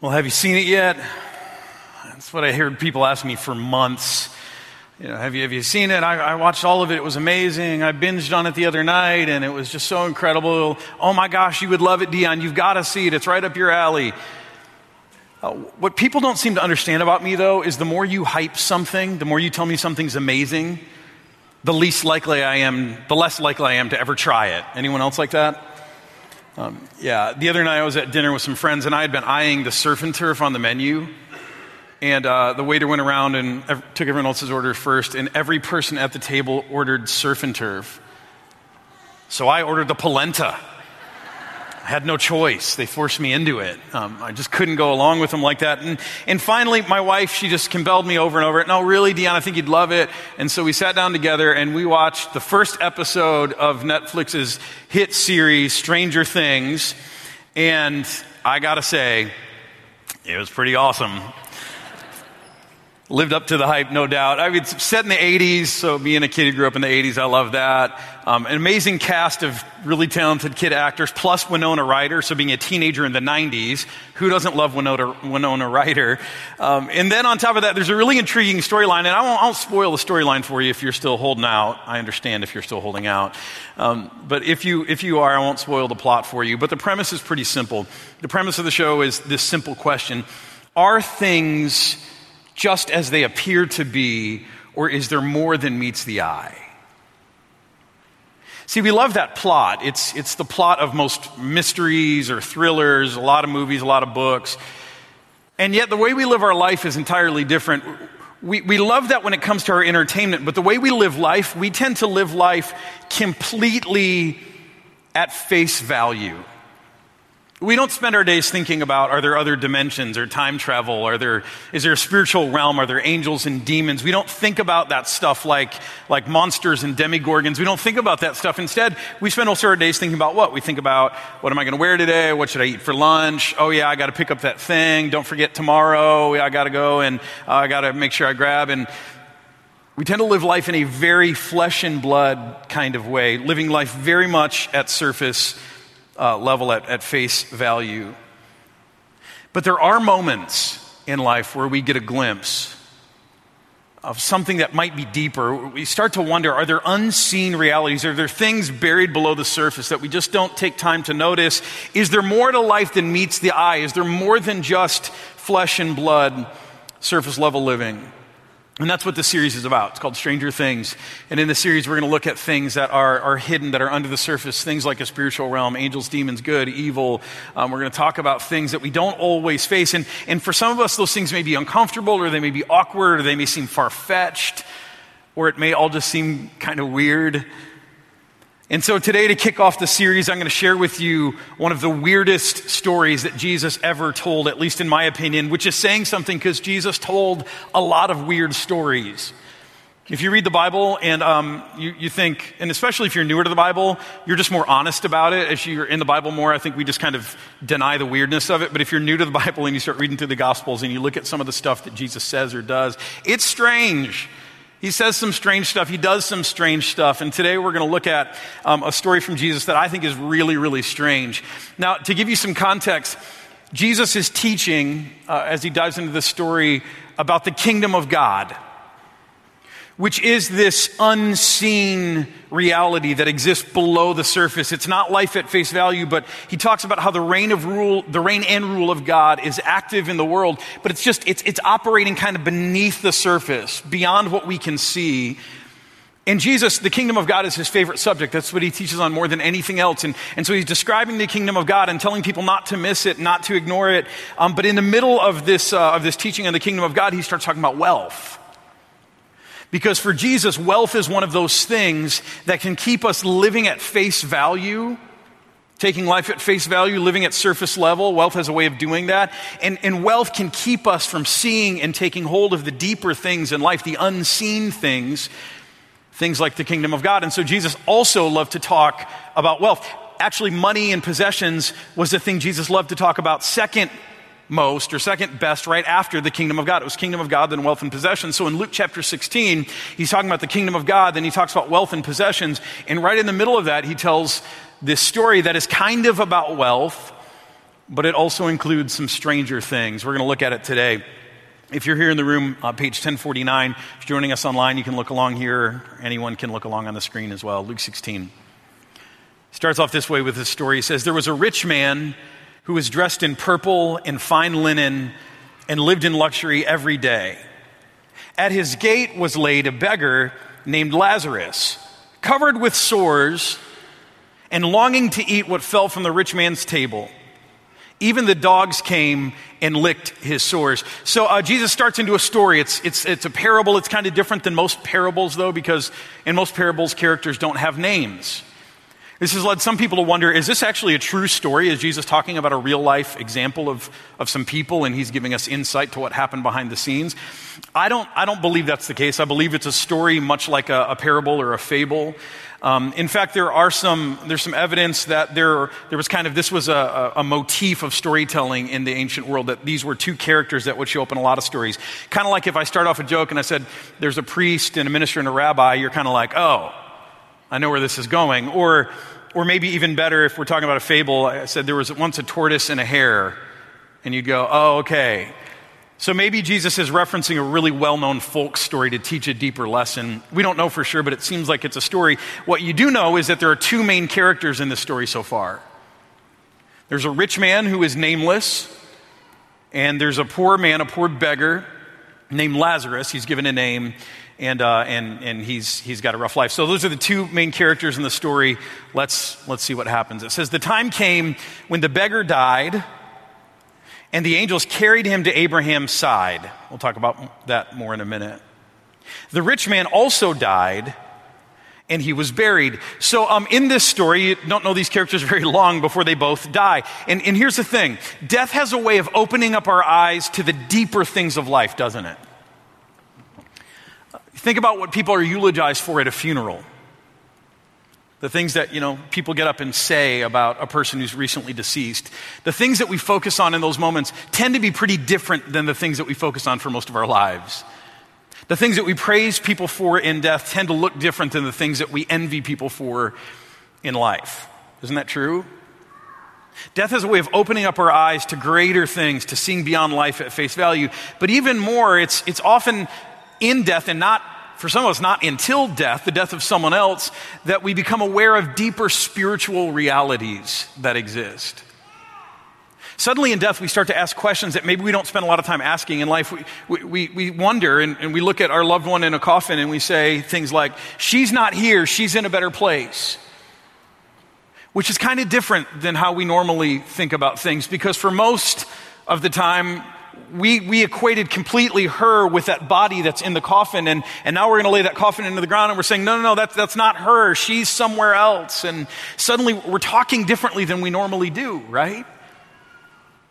Well, have you seen it yet? That's what I heard people ask me for months. You know, have you, have you seen it? I, I, watched all of it. It was amazing. I binged on it the other night and it was just so incredible. Oh my gosh, you would love it, Dion. You've got to see it. It's right up your alley. Uh, what people don't seem to understand about me, though, is the more you hype something, the more you tell me something's amazing, the least likely I am, the less likely I am to ever try it. Anyone else like that? Um, yeah, the other night I was at dinner with some friends and I had been eyeing the surf and turf on the menu. And uh, the waiter went around and ev- took everyone else's order first, and every person at the table ordered surf and turf. So I ordered the polenta. I had no choice. They forced me into it. Um, I just couldn't go along with them like that. And, and finally, my wife, she just compelled me over and over. No, really, Dion, I think you'd love it. And so we sat down together and we watched the first episode of Netflix's hit series, Stranger Things. And I gotta say, it was pretty awesome lived up to the hype, no doubt. I mean, it's set in the 80s, so being a kid who grew up in the 80s, I love that. Um, an amazing cast of really talented kid actors, plus Winona Ryder, so being a teenager in the 90s, who doesn't love Winona, Winona Ryder? Um, and then on top of that, there's a really intriguing storyline, and I won't, I won't spoil the storyline for you if you're still holding out. I understand if you're still holding out. Um, but if you, if you are, I won't spoil the plot for you. But the premise is pretty simple. The premise of the show is this simple question Are things just as they appear to be, or is there more than meets the eye? See, we love that plot. It's, it's the plot of most mysteries or thrillers, a lot of movies, a lot of books. And yet, the way we live our life is entirely different. We, we love that when it comes to our entertainment, but the way we live life, we tend to live life completely at face value. We don't spend our days thinking about are there other dimensions or time travel? Are there, is there a spiritual realm? Are there angels and demons? We don't think about that stuff like, like monsters and Demogorgons. We don't think about that stuff. Instead, we spend most of our days thinking about what? We think about what am I going to wear today? What should I eat for lunch? Oh, yeah, I got to pick up that thing. Don't forget tomorrow. I got to go and uh, I got to make sure I grab. And we tend to live life in a very flesh and blood kind of way, living life very much at surface uh, level at, at face value. But there are moments in life where we get a glimpse of something that might be deeper. We start to wonder are there unseen realities? Are there things buried below the surface that we just don't take time to notice? Is there more to life than meets the eye? Is there more than just flesh and blood, surface level living? And that's what the series is about. It's called Stranger Things. And in the series, we're going to look at things that are, are hidden, that are under the surface, things like a spiritual realm, angels, demons, good, evil. Um, we're going to talk about things that we don't always face. And, and for some of us, those things may be uncomfortable, or they may be awkward, or they may seem far fetched, or it may all just seem kind of weird. And so today, to kick off the series, I'm going to share with you one of the weirdest stories that Jesus ever told, at least in my opinion, which is saying something because Jesus told a lot of weird stories. If you read the Bible and um, you, you, think, and especially if you're newer to the Bible, you're just more honest about it. As you're in the Bible more, I think we just kind of deny the weirdness of it. But if you're new to the Bible and you start reading through the Gospels and you look at some of the stuff that Jesus says or does, it's strange. He says some strange stuff. He does some strange stuff. And today we're going to look at um, a story from Jesus that I think is really, really strange. Now, to give you some context, Jesus is teaching uh, as he dives into this story about the kingdom of God which is this unseen reality that exists below the surface. It's not life at face value, but he talks about how the reign of rule, the reign and rule of God is active in the world, but it's just, it's, it's operating kind of beneath the surface, beyond what we can see. And Jesus, the kingdom of God is his favorite subject. That's what he teaches on more than anything else. And, and so he's describing the kingdom of God and telling people not to miss it, not to ignore it. Um, but in the middle of this, uh, of this teaching on the kingdom of God, he starts talking about wealth. Because for Jesus, wealth is one of those things that can keep us living at face value, taking life at face value, living at surface level. Wealth has a way of doing that. And, and wealth can keep us from seeing and taking hold of the deeper things in life, the unseen things, things like the kingdom of God. And so Jesus also loved to talk about wealth. Actually, money and possessions was the thing Jesus loved to talk about second most or second best right after the kingdom of God. It was kingdom of God, then wealth and possessions. So in Luke chapter 16, he's talking about the kingdom of God, then he talks about wealth and possessions. And right in the middle of that, he tells this story that is kind of about wealth, but it also includes some stranger things. We're going to look at it today. If you're here in the room, uh, page 1049, if you're joining us online, you can look along here. Anyone can look along on the screen as well. Luke 16. Starts off this way with this story. He says, There was a rich man who was dressed in purple and fine linen and lived in luxury every day. At his gate was laid a beggar named Lazarus, covered with sores and longing to eat what fell from the rich man's table. Even the dogs came and licked his sores. So uh, Jesus starts into a story. It's, it's, it's a parable. It's kind of different than most parables, though, because in most parables, characters don't have names. This has led some people to wonder is this actually a true story? Is Jesus talking about a real life example of, of some people and he's giving us insight to what happened behind the scenes? I don't, I don't believe that's the case. I believe it's a story much like a, a parable or a fable. Um, in fact, there are some, there's some evidence that there, there was kind of, this was a, a, a, motif of storytelling in the ancient world, that these were two characters that would show up in a lot of stories. Kind of like if I start off a joke and I said, there's a priest and a minister and a rabbi, you're kind of like, oh, I know where this is going. Or, or maybe even better, if we're talking about a fable, I said there was once a tortoise and a hare. And you'd go, oh, okay. So maybe Jesus is referencing a really well known folk story to teach a deeper lesson. We don't know for sure, but it seems like it's a story. What you do know is that there are two main characters in this story so far there's a rich man who is nameless, and there's a poor man, a poor beggar named Lazarus. He's given a name and, uh, and, and he's, he's got a rough life. So those are the two main characters in the story. Let's, let's see what happens. It says, The time came when the beggar died, and the angels carried him to Abraham's side. We'll talk about that more in a minute. The rich man also died, and he was buried. So, um, in this story, you don't know these characters very long before they both die. And, and here's the thing death has a way of opening up our eyes to the deeper things of life, doesn't it? Think about what people are eulogized for at a funeral. The things that, you know, people get up and say about a person who's recently deceased. The things that we focus on in those moments tend to be pretty different than the things that we focus on for most of our lives. The things that we praise people for in death tend to look different than the things that we envy people for in life. Isn't that true? Death is a way of opening up our eyes to greater things, to seeing beyond life at face value. But even more, it's, it's often in death and not for some of us, not until death, the death of someone else, that we become aware of deeper spiritual realities that exist. Suddenly in death, we start to ask questions that maybe we don't spend a lot of time asking in life. We, we, we wonder and, and we look at our loved one in a coffin and we say things like, She's not here, she's in a better place. Which is kind of different than how we normally think about things because for most of the time, we, we equated completely her with that body that's in the coffin, and, and now we're going to lay that coffin into the ground, and we're saying, no, no, no, that's, that's not her. She's somewhere else. And suddenly we're talking differently than we normally do, right?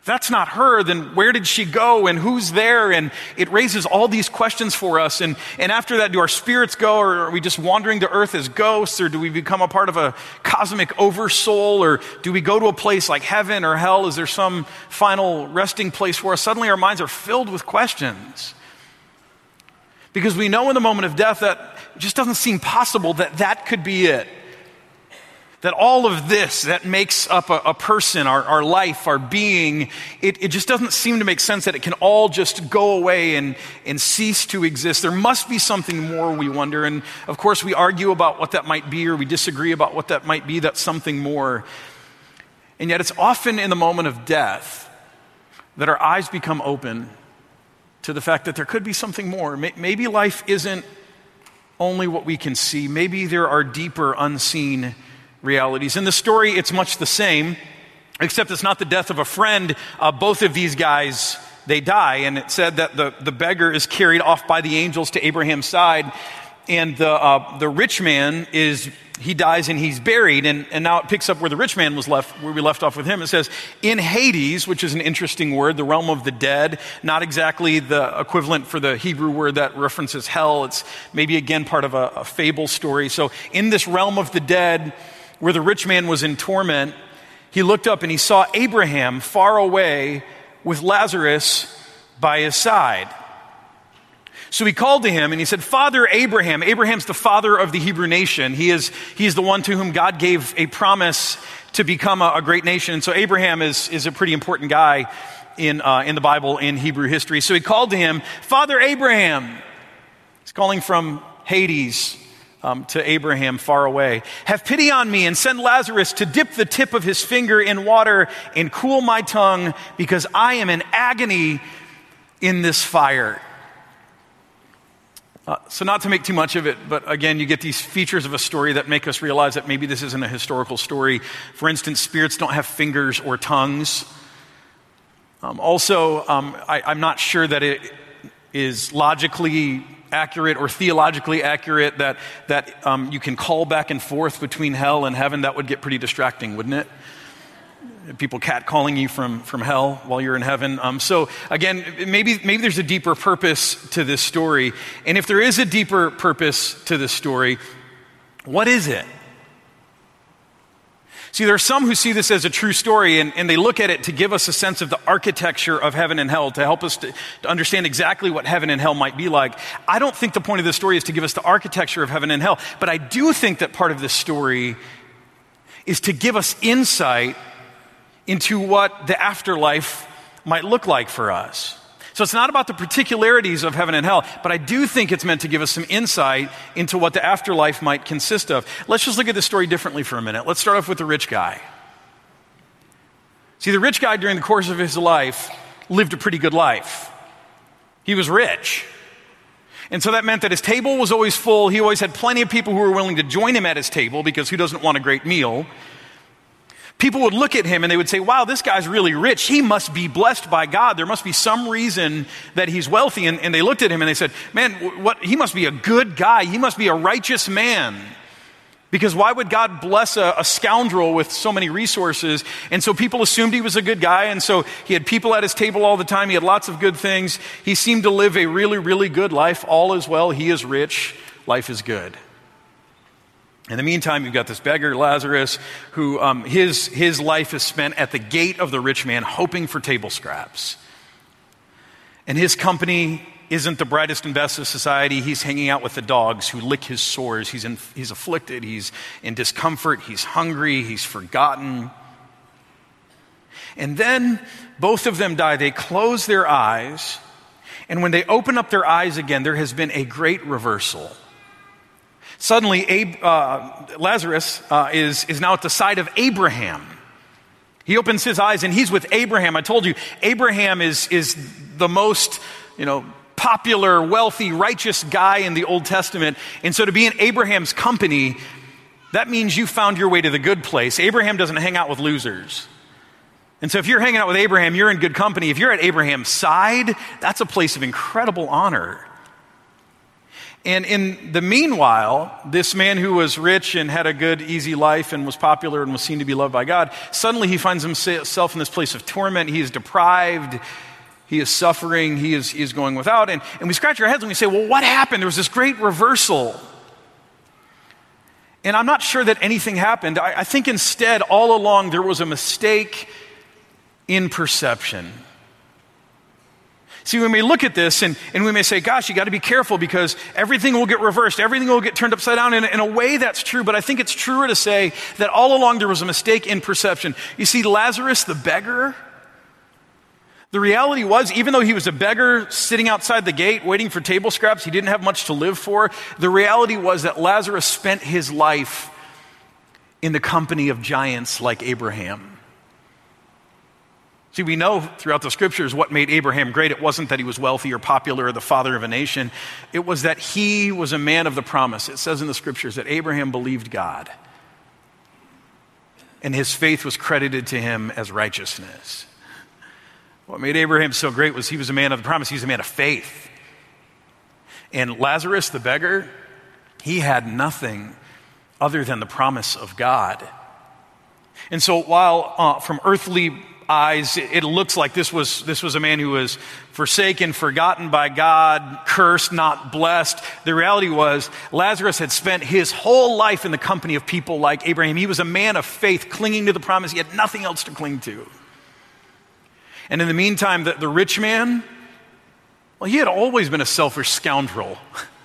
That's not her, then where did she go and who's there? And it raises all these questions for us. And, and after that, do our spirits go or are we just wandering to earth as ghosts or do we become a part of a cosmic oversoul or do we go to a place like heaven or hell? Is there some final resting place for us? Suddenly our minds are filled with questions. Because we know in the moment of death that it just doesn't seem possible that that could be it. That all of this that makes up a, a person, our, our, life, our being, it, it, just doesn't seem to make sense that it can all just go away and, and cease to exist. There must be something more, we wonder. And of course, we argue about what that might be or we disagree about what that might be, that's something more. And yet, it's often in the moment of death that our eyes become open to the fact that there could be something more. Maybe life isn't only what we can see, maybe there are deeper, unseen realities. In the story, it's much the same, except it's not the death of a friend. Uh, both of these guys, they die. And it said that the, the beggar is carried off by the angels to Abraham's side, and the, uh, the rich man is he dies and he's buried. And, and now it picks up where the rich man was left, where we left off with him. It says, in Hades, which is an interesting word, the realm of the dead, not exactly the equivalent for the Hebrew word that references hell. It's maybe again part of a, a fable story. So in this realm of the dead, where the rich man was in torment, he looked up and he saw Abraham far away with Lazarus by his side. So he called to him and he said, Father Abraham. Abraham's the father of the Hebrew nation. He is, he is the one to whom God gave a promise to become a, a great nation. And so Abraham is, is a pretty important guy in, uh, in the Bible, in Hebrew history. So he called to him, Father Abraham. He's calling from Hades um, to Abraham far away. Have pity on me and send Lazarus to dip the tip of his finger in water and cool my tongue because I am in agony in this fire. Uh, so, not to make too much of it, but again, you get these features of a story that make us realize that maybe this isn't a historical story. For instance, spirits don't have fingers or tongues. Um, also, um, I, I'm not sure that it is logically accurate or theologically accurate that, that um, you can call back and forth between hell and heaven, that would get pretty distracting, wouldn't it? People catcalling you from, from hell while you're in heaven. Um, so, again, maybe, maybe there's a deeper purpose to this story. And if there is a deeper purpose to this story, what is it? See, there are some who see this as a true story and, and, they look at it to give us a sense of the architecture of heaven and hell, to help us to, to, understand exactly what heaven and hell might be like. I don't think the point of this story is to give us the architecture of heaven and hell, but I do think that part of this story is to give us insight into what the afterlife might look like for us. So it's not about the particularities of heaven and hell, but I do think it's meant to give us some insight into what the afterlife might consist of. Let's just look at this story differently for a minute. Let's start off with the rich guy. See, the rich guy during the course of his life lived a pretty good life. He was rich. And so that meant that his table was always full. He always had plenty of people who were willing to join him at his table because who doesn't want a great meal? People would look at him and they would say, wow, this guy's really rich. He must be blessed by God. There must be some reason that he's wealthy. And, and they looked at him and they said, man, what, he must be a good guy. He must be a righteous man. Because why would God bless a, a, scoundrel with so many resources? And so people assumed he was a good guy. And so he had people at his table all the time. He had lots of good things. He seemed to live a really, really good life. All is well. He is rich. Life is good. In the meantime, you've got this beggar, Lazarus, who um, his, his life is spent at the gate of the rich man, hoping for table scraps. And his company isn't the brightest and best of society. He's hanging out with the dogs who lick his sores. He's, in, he's afflicted, he's in discomfort, he's hungry, he's forgotten. And then both of them die. They close their eyes, and when they open up their eyes again, there has been a great reversal. Suddenly, Abe, uh, Lazarus uh, is, is now at the side of Abraham. He opens his eyes and he's with Abraham. I told you, Abraham is, is the most, you know, popular, wealthy, righteous guy in the Old Testament. And so to be in Abraham's company, that means you found your way to the good place. Abraham doesn't hang out with losers. And so if you're hanging out with Abraham, you're in good company. If you're at Abraham's side, that's a place of incredible honor. And in the meanwhile, this man who was rich and had a good, easy life and was popular and was seen to be loved by God, suddenly he finds himself in this place of torment. He is deprived. He is suffering. He is, he is going without. And, and we scratch our heads and we say, well, what happened? There was this great reversal. And I'm not sure that anything happened. I, I think instead, all along, there was a mistake in perception. See, we may look at this and, and we may say, gosh, you got to be careful because everything will get reversed, everything will get turned upside down. In, in a way, that's true, but I think it's truer to say that all along there was a mistake in perception. You see, Lazarus, the beggar, the reality was, even though he was a beggar sitting outside the gate waiting for table scraps, he didn't have much to live for. The reality was that Lazarus spent his life in the company of giants like Abraham. See, we know throughout the scriptures what made Abraham great. It wasn't that he was wealthy or popular or the father of a nation, it was that he was a man of the promise. It says in the scriptures that Abraham believed God, and his faith was credited to him as righteousness. What made Abraham so great was he was a man of the promise, he was a man of faith. And Lazarus, the beggar, he had nothing other than the promise of God. And so, while uh, from earthly eyes, it looks like this was, this was a man who was forsaken, forgotten by God, cursed, not blessed. The reality was, Lazarus had spent his whole life in the company of people like Abraham. He was a man of faith, clinging to the promise. He had nothing else to cling to. And in the meantime, the, the rich man, well, he had always been a selfish scoundrel.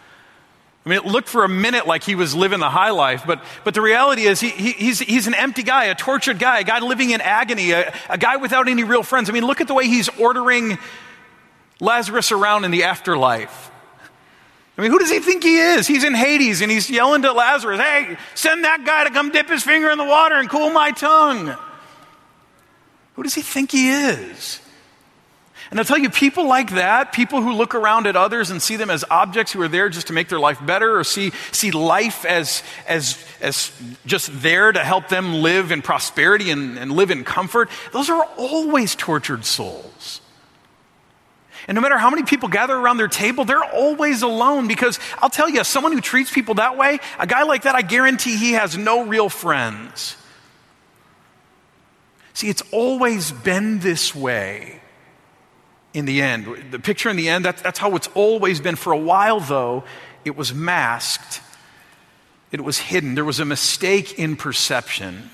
I mean, it looked for a minute like he was living the high life, but, but the reality is he, he, he's, he's an empty guy, a tortured guy, a guy living in agony, a, a guy without any real friends. I mean, look at the way he's ordering Lazarus around in the afterlife. I mean, who does he think he is? He's in Hades and he's yelling to Lazarus, hey, send that guy to come dip his finger in the water and cool my tongue. Who does he think he is? And I'll tell you, people like that, people who look around at others and see them as objects who are there just to make their life better or see, see life as, as, as just there to help them live in prosperity and, and live in comfort, those are always tortured souls. And no matter how many people gather around their table, they're always alone because I'll tell you, someone who treats people that way, a guy like that, I guarantee he has no real friends. See, it's always been this way in the end. The picture in the end, that's, that's how it's always been. For a while, though, it was masked, it was hidden. There was a mistake in perception.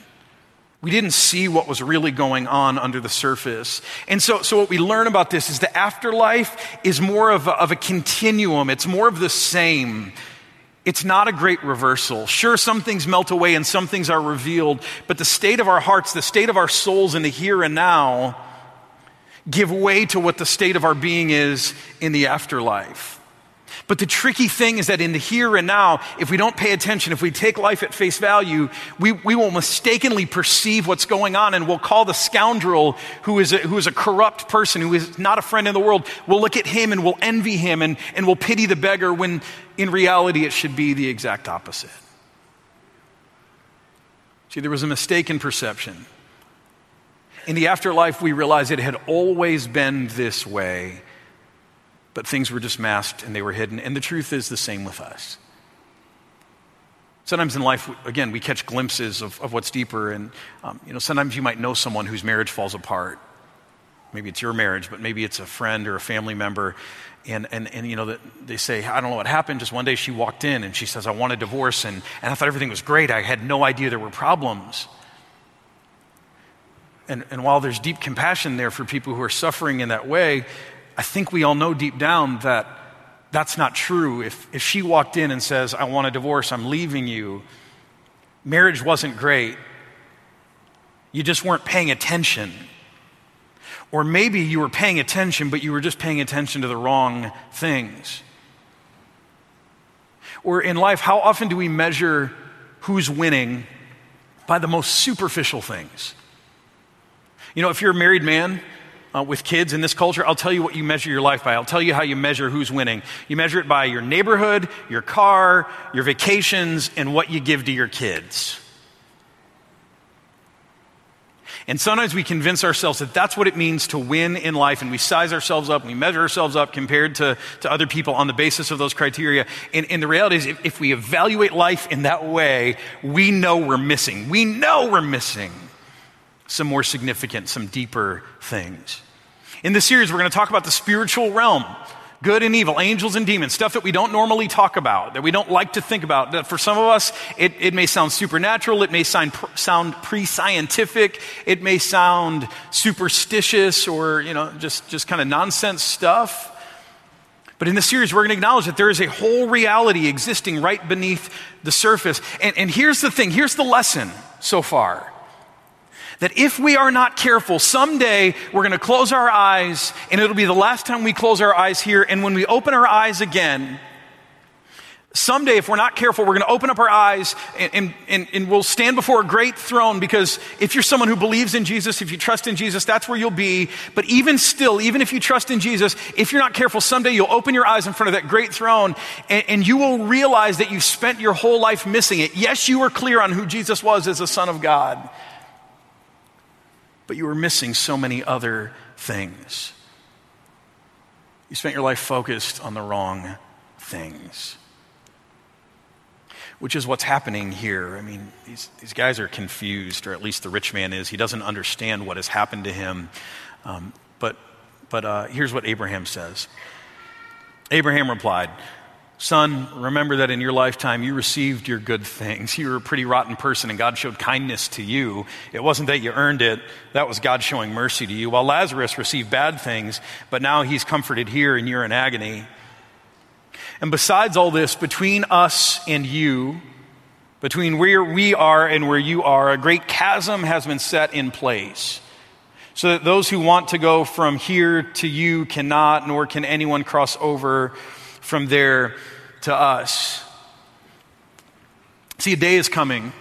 We didn't see what was really going on under the surface. And so, so what we learn about this is the afterlife is more of a, of a continuum. It's more of the same. It's not a great reversal. Sure, some things melt away and some things are revealed, but the state of our hearts, the state of our souls in the here and now, give way to what the state of our being is in the afterlife. But the tricky thing is that in the here and now, if we don't pay attention, if we take life at face value, we, we will mistakenly perceive what's going on and we'll call the scoundrel who is, a, who is a corrupt person, who is not a friend in the world, we'll look at him and we'll envy him and, and we'll pity the beggar when in reality it should be the exact opposite. See, there was a mistake in perception. In the afterlife, we realize it had always been this way, but things were just masked and they were hidden. And the truth is the same with us. Sometimes in life, again, we catch glimpses of, of what's deeper. And, um, you know, sometimes you might know someone whose marriage falls apart. Maybe it's your marriage, but maybe it's a friend or a family member. And, and, and you know, they say, I don't know what happened. Just one day she walked in and she says, I want a divorce. And, and I thought everything was great. I had no idea there were problems. And, and while there's deep compassion there for people who are suffering in that way, I think we all know deep down that that's not true. If, if she walked in and says, I want a divorce, I'm leaving you, marriage wasn't great. You just weren't paying attention. Or maybe you were paying attention, but you were just paying attention to the wrong things. Or in life, how often do we measure who's winning by the most superficial things? You know, if you're a married man uh, with kids in this culture, I'll tell you what you measure your life by. I'll tell you how you measure who's winning. You measure it by your neighborhood, your car, your vacations, and what you give to your kids. And sometimes we convince ourselves that that's what it means to win in life, and we size ourselves up, and we measure ourselves up compared to, to other people on the basis of those criteria. And, and the reality is, if, if we evaluate life in that way, we know we're missing. We know we're missing some more significant, some deeper things. In this series, we're going to talk about the spiritual realm good and evil, angels and demons, stuff that we don't normally talk about, that we don't like to think about. That for some of us, it, it may sound supernatural, it may sound, pre scientific, it may sound superstitious or, you know, just, just kind of nonsense stuff. But in this series, we're going to acknowledge that there is a whole reality existing right beneath the surface. And, and here's the thing here's the lesson so far that if we are not careful, someday we're going to close our eyes and it'll be the last time we close our eyes here. And when we open our eyes again, someday, if we're not careful, we're going to open up our eyes and, and, and, we'll stand before a great throne because if you're someone who believes in Jesus, if you trust in Jesus, that's where you'll be. But even still, even if you trust in Jesus, if you're not careful, someday you'll open your eyes in front of that great throne and, and you will realize that you spent your whole life missing it. Yes, you were clear on who Jesus was as the Son of God but you were missing so many other things. You spent your life focused on the wrong things. Which is what's happening here. I mean, these, these guys are confused, or at least the rich man is. He doesn't understand what has happened to him. Um, but but uh, here's what Abraham says Abraham replied, Son, remember that in your lifetime you received your good things. You were a pretty rotten person and God showed kindness to you. It wasn't that you earned it, that was God showing mercy to you. While Lazarus received bad things, but now he's comforted here and you're in agony. And besides all this, between us and you, between where we are and where you are, a great chasm has been set in place. So that those who want to go from here to you cannot, nor can anyone cross over from there to us. See, a day is coming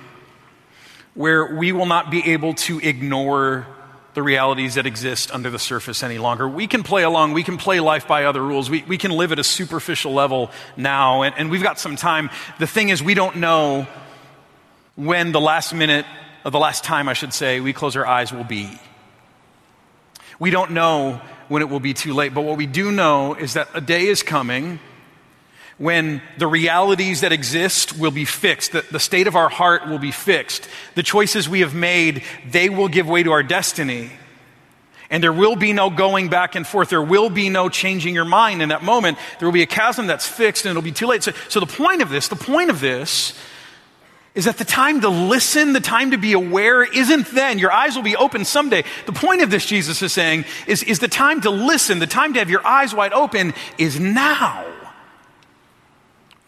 where we will not be able to ignore the realities that exist under the surface any longer. We can play along, we can play life by other rules, we, we can live at a superficial level now, and, and we've got some time. The thing is, we don't know when the last minute, or the last time, I should say, we close our eyes will be. We don't know when it will be too late, but what we do know is that a day is coming when the realities that exist will be fixed, the, the state of our heart will be fixed, the choices we have made, they will give way to our destiny. And there will be no going back and forth. There will be no changing your mind in that moment. There will be a chasm that's fixed and it'll be too late. So, so the point of this, the point of this is that the time to listen, the time to be aware isn't then. Your eyes will be open someday. The point of this, Jesus is saying, is, is the time to listen, the time to have your eyes wide open is now.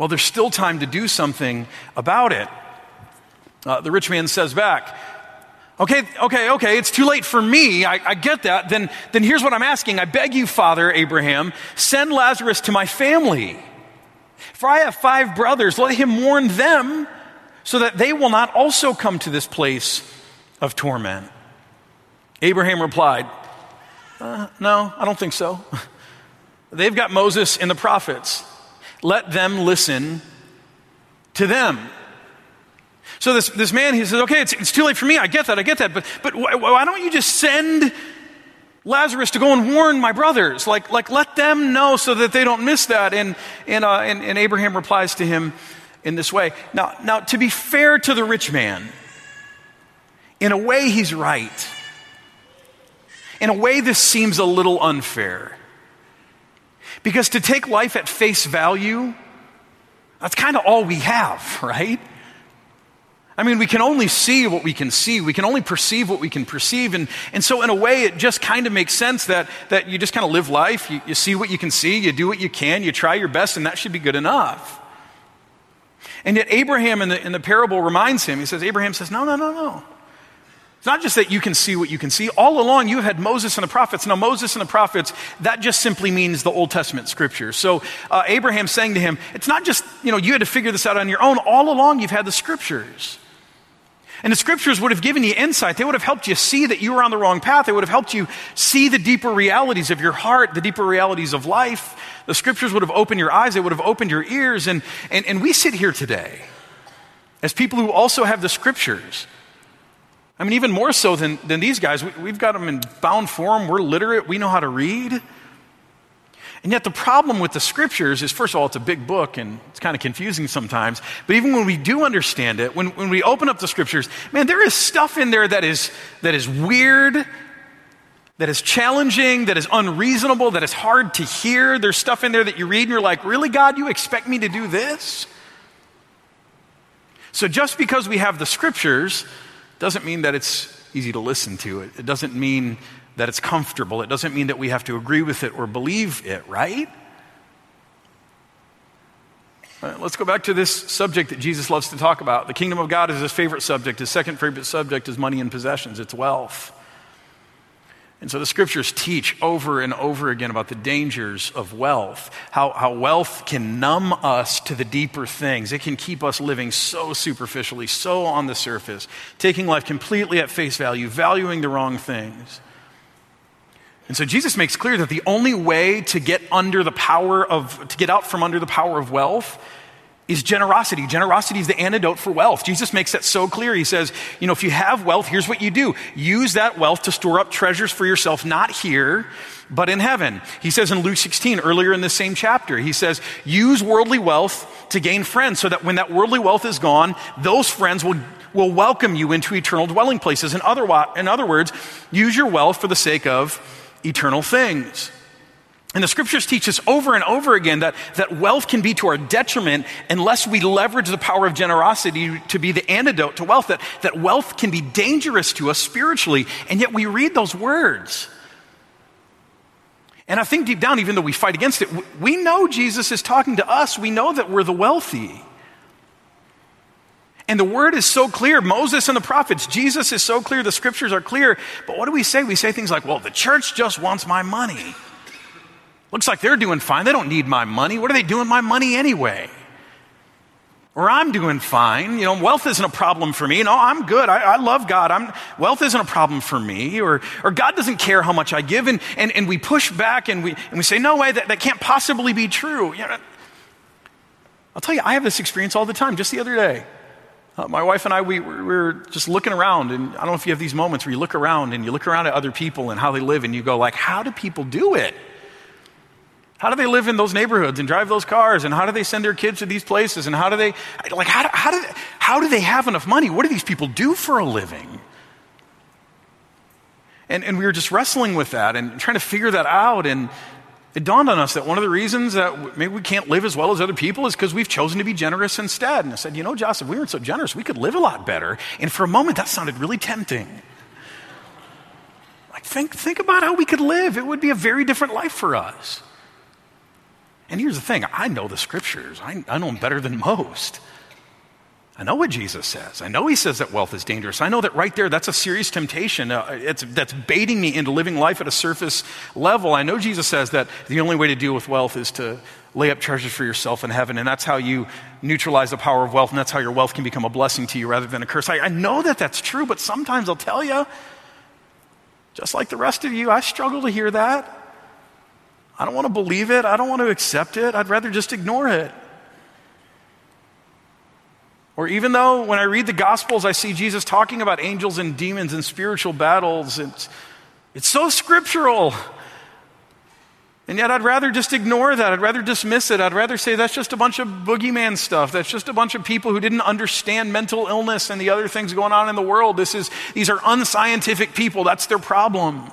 Well, there's still time to do something about it. Uh, the rich man says back, Okay, okay, okay, it's too late for me. I, I, get that. Then, then here's what I'm asking. I beg you, Father Abraham, send Lazarus to my family. For I have five brothers. Let him warn them so that they will not also come to this place of torment. Abraham replied, uh, No, I don't think so. They've got Moses and the prophets. Let them listen to them. So this, this man, he says, okay, it's, it's too late for me. I get that. I get that. But, but why, don't you just send Lazarus to go and warn my brothers? Like, like let them know so that they don't miss that. And, and, uh, and, and Abraham replies to him in this way. Now, now, to be fair to the rich man, in a way, he's right. In a way, this seems a little unfair. Because to take life at face value, that's kind of all we have, right? I mean, we can only see what we can see. We can only perceive what we can perceive. And, and so, in a way, it just kind of makes sense that, that you just kind of live life. You, you see what you can see, you do what you can, you try your best, and that should be good enough. And yet, Abraham in the, in the parable reminds him, he says, Abraham says, No, no, no, no. It's not just that you can see what you can see. All along, you have had Moses and the prophets. Now, Moses and the prophets, that just simply means the Old Testament scriptures. So, uh, Abraham saying to him, it's not just, you know, you had to figure this out on your own. All along, you've had the scriptures. And the scriptures would have given you insight. They would have helped you see that you were on the wrong path. They would have helped you see the deeper realities of your heart, the deeper realities of life. The scriptures would have opened your eyes. They would have opened your ears. And, and, and we sit here today as people who also have the scriptures. I mean, even more so than, than these guys. We, have got them in bound form. We're literate. We know how to read. And yet, the problem with the scriptures is, first of all, it's a big book and it's kind of confusing sometimes. But even when we do understand it, when, when we open up the scriptures, man, there is stuff in there that is, that is weird, that is challenging, that is unreasonable, that is hard to hear. There's stuff in there that you read and you're like, really, God, you expect me to do this? So, just because we have the scriptures doesn't mean that it's easy to listen to it. Doesn't mean that it's comfortable. It doesn't mean that we have to agree with it or believe it, right? right? Let's go back to this subject that Jesus loves to talk about. The kingdom of God is his favorite subject. His second favorite subject is money and possessions, it's wealth. And so the scriptures teach over and over again about the dangers of wealth, how, how wealth can numb us to the deeper things. It can keep us living so superficially, so on the surface, taking life completely at face value, valuing the wrong things. And so Jesus makes clear that the only way to get under the power of, to get out from under the power of wealth is generosity. Generosity is the antidote for wealth. Jesus makes that so clear. He says, you know, if you have wealth, here's what you do use that wealth to store up treasures for yourself, not here, but in heaven. He says in Luke 16, earlier in the same chapter, he says, use worldly wealth to gain friends so that when that worldly wealth is gone, those friends will, will welcome you into eternal dwelling places. In other, in other words, use your wealth for the sake of eternal things. And the scriptures teach us over and over again that, that wealth can be to our detriment unless we leverage the power of generosity to be the antidote to wealth. That, that wealth can be dangerous to us spiritually, and yet we read those words. And I think deep down, even though we fight against it, we know Jesus is talking to us. We know that we're the wealthy. And the word is so clear. Moses and the prophets, Jesus is so clear. The scriptures are clear. But what do we say? We say things like, well, the church just wants my money. Looks like they're doing fine. They don't need my money. What are they doing my money anyway? or I'm doing fine. You know, wealth isn't a problem for me. No, I'm good. I, I love God. I'm, wealth isn't a problem for me. Or, or God doesn't care how much I give. And, and, and we push back and we, and we say, no way, that, that can't possibly be true. You know, I'll tell you, I have this experience all the time. Just the other day, uh, my wife and I, we, we were just looking around. And I don't know if you have these moments where you look around and you look around at other people and how they live and you go like, how do people do it? How do they live in those neighborhoods and drive those cars? And how do they send their kids to these places? And how do they, like, how do, how do, how do they have enough money? What do these people do for a living? And, and we were just wrestling with that and trying to figure that out. And it dawned on us that one of the reasons that maybe we can't live as well as other people is because we've chosen to be generous instead. And I said, you know, Josh, if we weren't so generous, we could live a lot better. And for a moment, that sounded really tempting. Like, think, think about how we could live. It would be a very different life for us. And here's the thing I know the scriptures, I, I know them better than most. I know what Jesus says. I know he says that wealth is dangerous. I know that right there, that's a serious temptation. Uh, it's, that's baiting me into living life at a surface level. I know Jesus says that the only way to deal with wealth is to lay up treasures for yourself in heaven, and that's how you neutralize the power of wealth, and that's how your wealth can become a blessing to you rather than a curse. I, I know that that's true, but sometimes I'll tell you, just like the rest of you, I struggle to hear that. I don't want to believe it. I don't want to accept it. I'd rather just ignore it. Or even though when I read the Gospels, I see Jesus talking about angels and demons and spiritual battles, it's, it's so scriptural. And yet I'd rather just ignore that. I'd rather dismiss it. I'd rather say that's just a bunch of boogeyman stuff. That's just a bunch of people who didn't understand mental illness and the other things going on in the world. This is, these are unscientific people. That's their problem.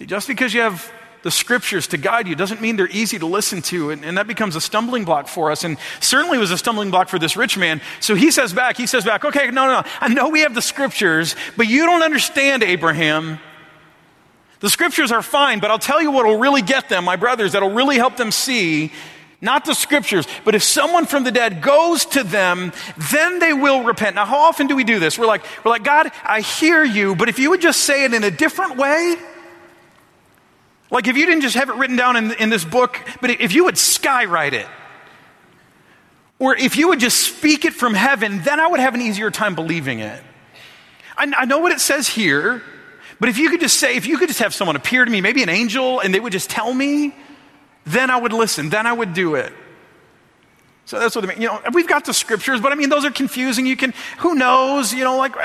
See, just because you have the scriptures to guide you doesn't mean they're easy to listen to. And, and, that becomes a stumbling block for us. And certainly was a stumbling block for this rich man. So he says back, he says back, okay, no, no, no. I know we have the scriptures, but you don't understand, Abraham. The scriptures are fine, but I'll tell you what will really get them, my brothers, that'll really help them see. Not the scriptures, but if someone from the dead goes to them, then they will repent. Now, how often do we do this? We're like, we're like, God, I hear you, but if you would just say it in a different way, like if you didn't just have it written down in, in this book, but if you would skywrite it, or if you would just speak it from heaven, then I would have an easier time believing it. I, I know what it says here, but if you could just say, if you could just have someone appear to me, maybe an angel, and they would just tell me, then I would listen, then I would do it. So that's what I mean. You know, we've got the scriptures, but I mean, those are confusing. You can, who knows, you know, like,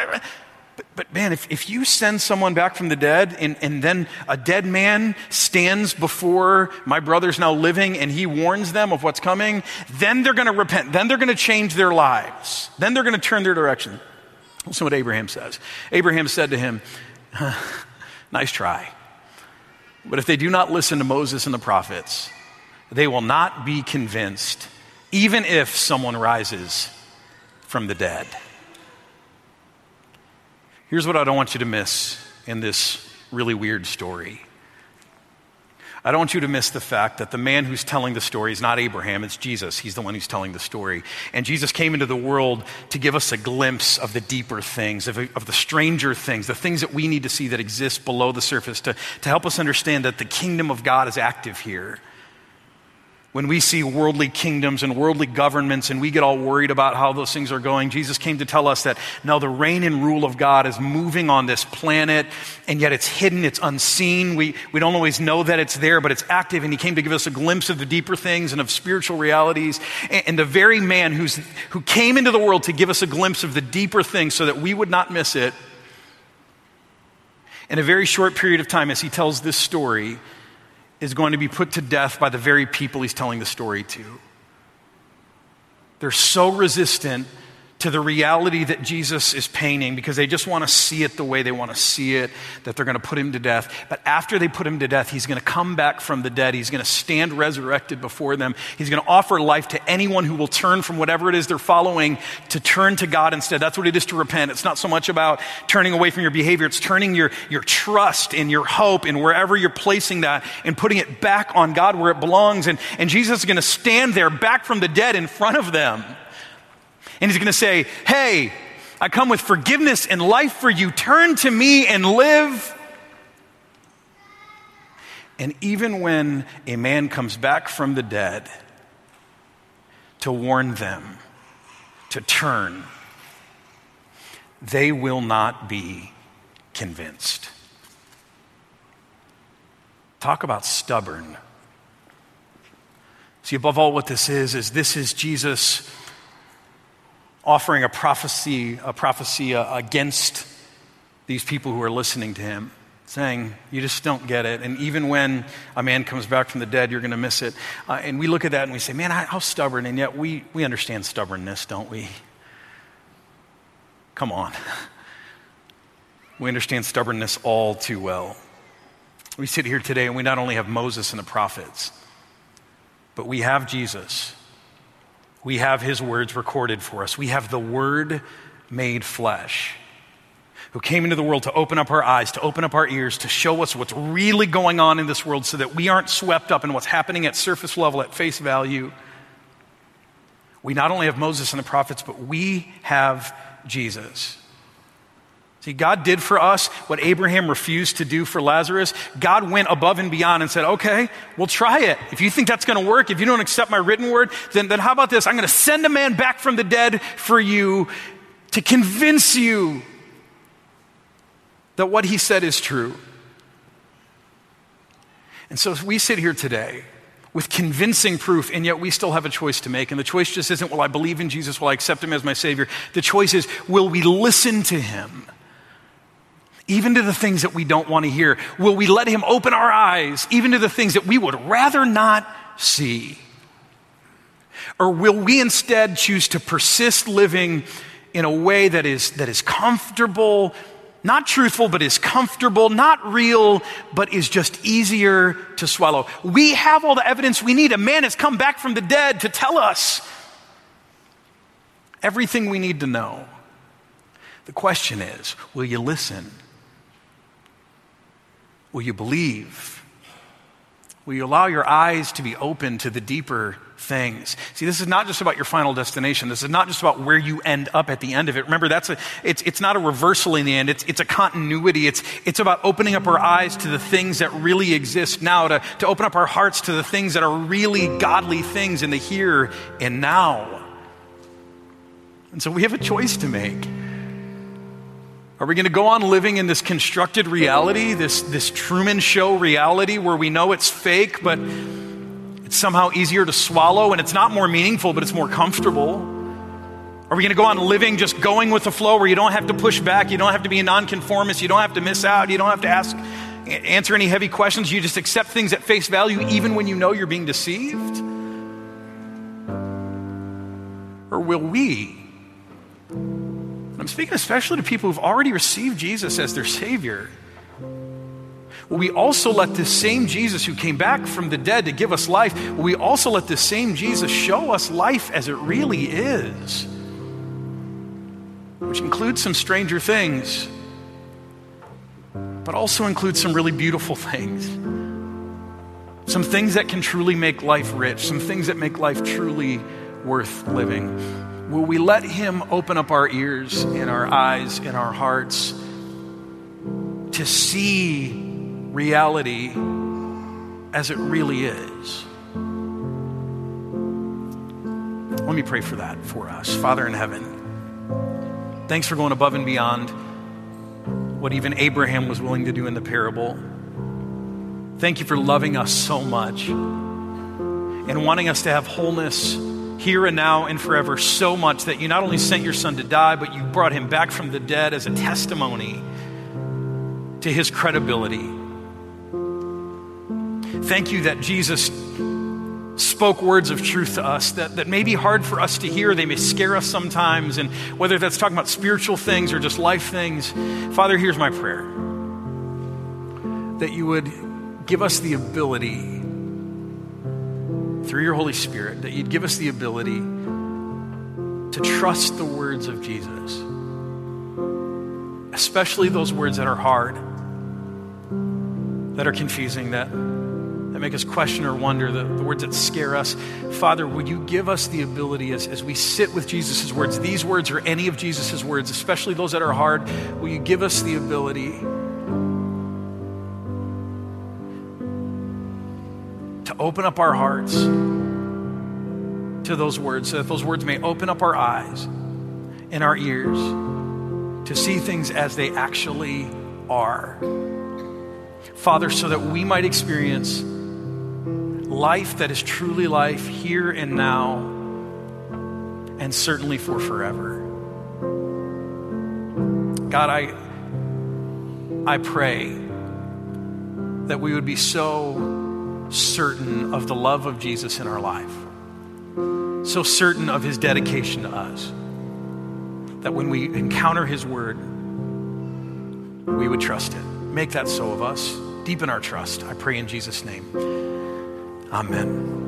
but, but man, if, if you send someone back from the dead and, and then a dead man stands before my brother's now living and he warns them of what's coming, then they're going to repent. Then they're going to change their lives. Then they're going to turn their direction. Listen what Abraham says. Abraham said to him, Nice try. But if they do not listen to Moses and the prophets, they will not be convinced, even if someone rises from the dead. Here's what I don't want you to miss in this really weird story. I don't want you to miss the fact that the man who's telling the story is not Abraham, it's Jesus. He's the one who's telling the story. And Jesus came into the world to give us a glimpse of the deeper things, of, of, the stranger things, the things that we need to see that exist below the surface, to, to help us understand that the kingdom of God is active here when we see worldly kingdoms and worldly governments and we get all worried about how those things are going, Jesus came to tell us that now the reign and rule of God is moving on this planet, and yet it's hidden, it's unseen. We, we don't always know that it's there, but it's active, and He came to give us a glimpse of the deeper things and of spiritual realities. And, and the very man who's, who came into the world to give us a glimpse of the deeper things so that we would not miss it, in a very short period of time, as He tells this story, is going to be put to death by the very people he's telling the story to. They're so resistant to the reality that Jesus is painting because they just want to see it the way they want to see it, that they're going to put him to death. But after they put him to death, he's going to come back from the dead. He's going to stand resurrected before them. He's going to offer life to anyone who will turn from whatever it is they're following to turn to God instead. That's what it is to repent. It's not so much about turning away from your behavior, it's turning your, your trust and your hope and wherever you're placing that and putting it back on God where it belongs. And, and Jesus is going to stand there back from the dead in front of them. And he's going to say, Hey, I come with forgiveness and life for you. Turn to me and live. And even when a man comes back from the dead to warn them to turn, they will not be convinced. Talk about stubborn. See, above all, what this is, is this is Jesus offering a prophecy, a prophecy uh, against these people who are listening to him, saying, You just don't get it. And even when a man comes back from the dead, you're going to miss it. Uh, and we look at that and we say, Man, how stubborn. And yet we, we understand stubbornness, don't we? Come on. We understand stubbornness all too well. We sit here today and we not only have Moses and the prophets, but we have Jesus we have his words recorded for us. We have the word made flesh who came into the world to open up our eyes, to open up our ears, to show us what's really going on in this world so that we aren't swept up in what's happening at surface level, at face value. We not only have Moses and the prophets, but we have Jesus. See, God did for us what Abraham refused to do for Lazarus. God went above and beyond and said, okay, we'll try it. If you think that's going to work, if you don't accept my written word, then, then how about this? I'm going to send a man back from the dead for you to convince you that what he said is true. And so we sit here today with convincing proof, and yet we still have a choice to make. And the choice just isn't, will I believe in Jesus? Will I accept him as my Savior? The choice is, will we listen to him? Even to the things that we don't want to hear? Will we let Him open our eyes, even to the things that we would rather not see? Or will we instead choose to persist living in a way that is, that is comfortable, not truthful, but is comfortable, not real, but is just easier to swallow? We have all the evidence we need. A man has come back from the dead to tell us everything we need to know. The question is will you listen? Will you believe? Will you allow your eyes to be open to the deeper things? See, this is not just about your final destination. This is not just about where you end up at the end of it. Remember, that's a, it's, it's not a reversal in the end. It's, it's a continuity. It's, it's about opening up our eyes to the things that really exist now, to, to open up our hearts to the things that are really godly things in the here and now. And so we have a choice to make. Are we going to go on living in this constructed reality, this, this Truman Show reality where we know it's fake, but it's somehow easier to swallow and it's not more meaningful, but it's more comfortable? Are we going to go on living just going with the flow where you don't have to push back, you don't have to be a nonconformist, you don't have to miss out, you don't have to ask, answer any heavy questions, you just accept things at face value even when you know you're being deceived? Or will we? I'm speaking especially to people who've already received Jesus as their Savior. Will we also let this same Jesus who came back from the dead to give us life, will we also let this same Jesus show us life as it really is? Which includes some stranger things, but also includes some really beautiful things. Some things that can truly make life rich, some things that make life truly worth living. Will we let Him open up our ears and our eyes and our hearts to see reality as it really is? Let me pray for that for us. Father in heaven, thanks for going above and beyond what even Abraham was willing to do in the parable. Thank you for loving us so much and wanting us to have wholeness here and now and forever so much that you not only sent your son to die, but you brought him back from the dead as a testimony to his credibility. Thank you that Jesus spoke words of truth to us that, that may be hard for us to hear. They may scare us sometimes. And whether that's talking about spiritual things or just life things, Father, here's my prayer that you would give us the ability, through your Holy Spirit, that you'd give us the ability to trust the words of Jesus, especially those words that are hard, that are confusing, that that make us question or wonder, the, the words that scare us. Father, would you give us the ability as, as we sit with Jesus' words, these words or any of Jesus' words, especially those that are hard, will you give us the ability open up our hearts to those words so that those words may open up our eyes and our ears to see things as they actually are. Father, so that we might experience life that is truly life here and now, and certainly for forever. God, I, I pray that we would be so certain of the love of Jesus in our life, so certain of his dedication to us, that when we encounter his word, we would trust it. Make that so of us. Deepen our trust. I pray in Jesus' name. Amen.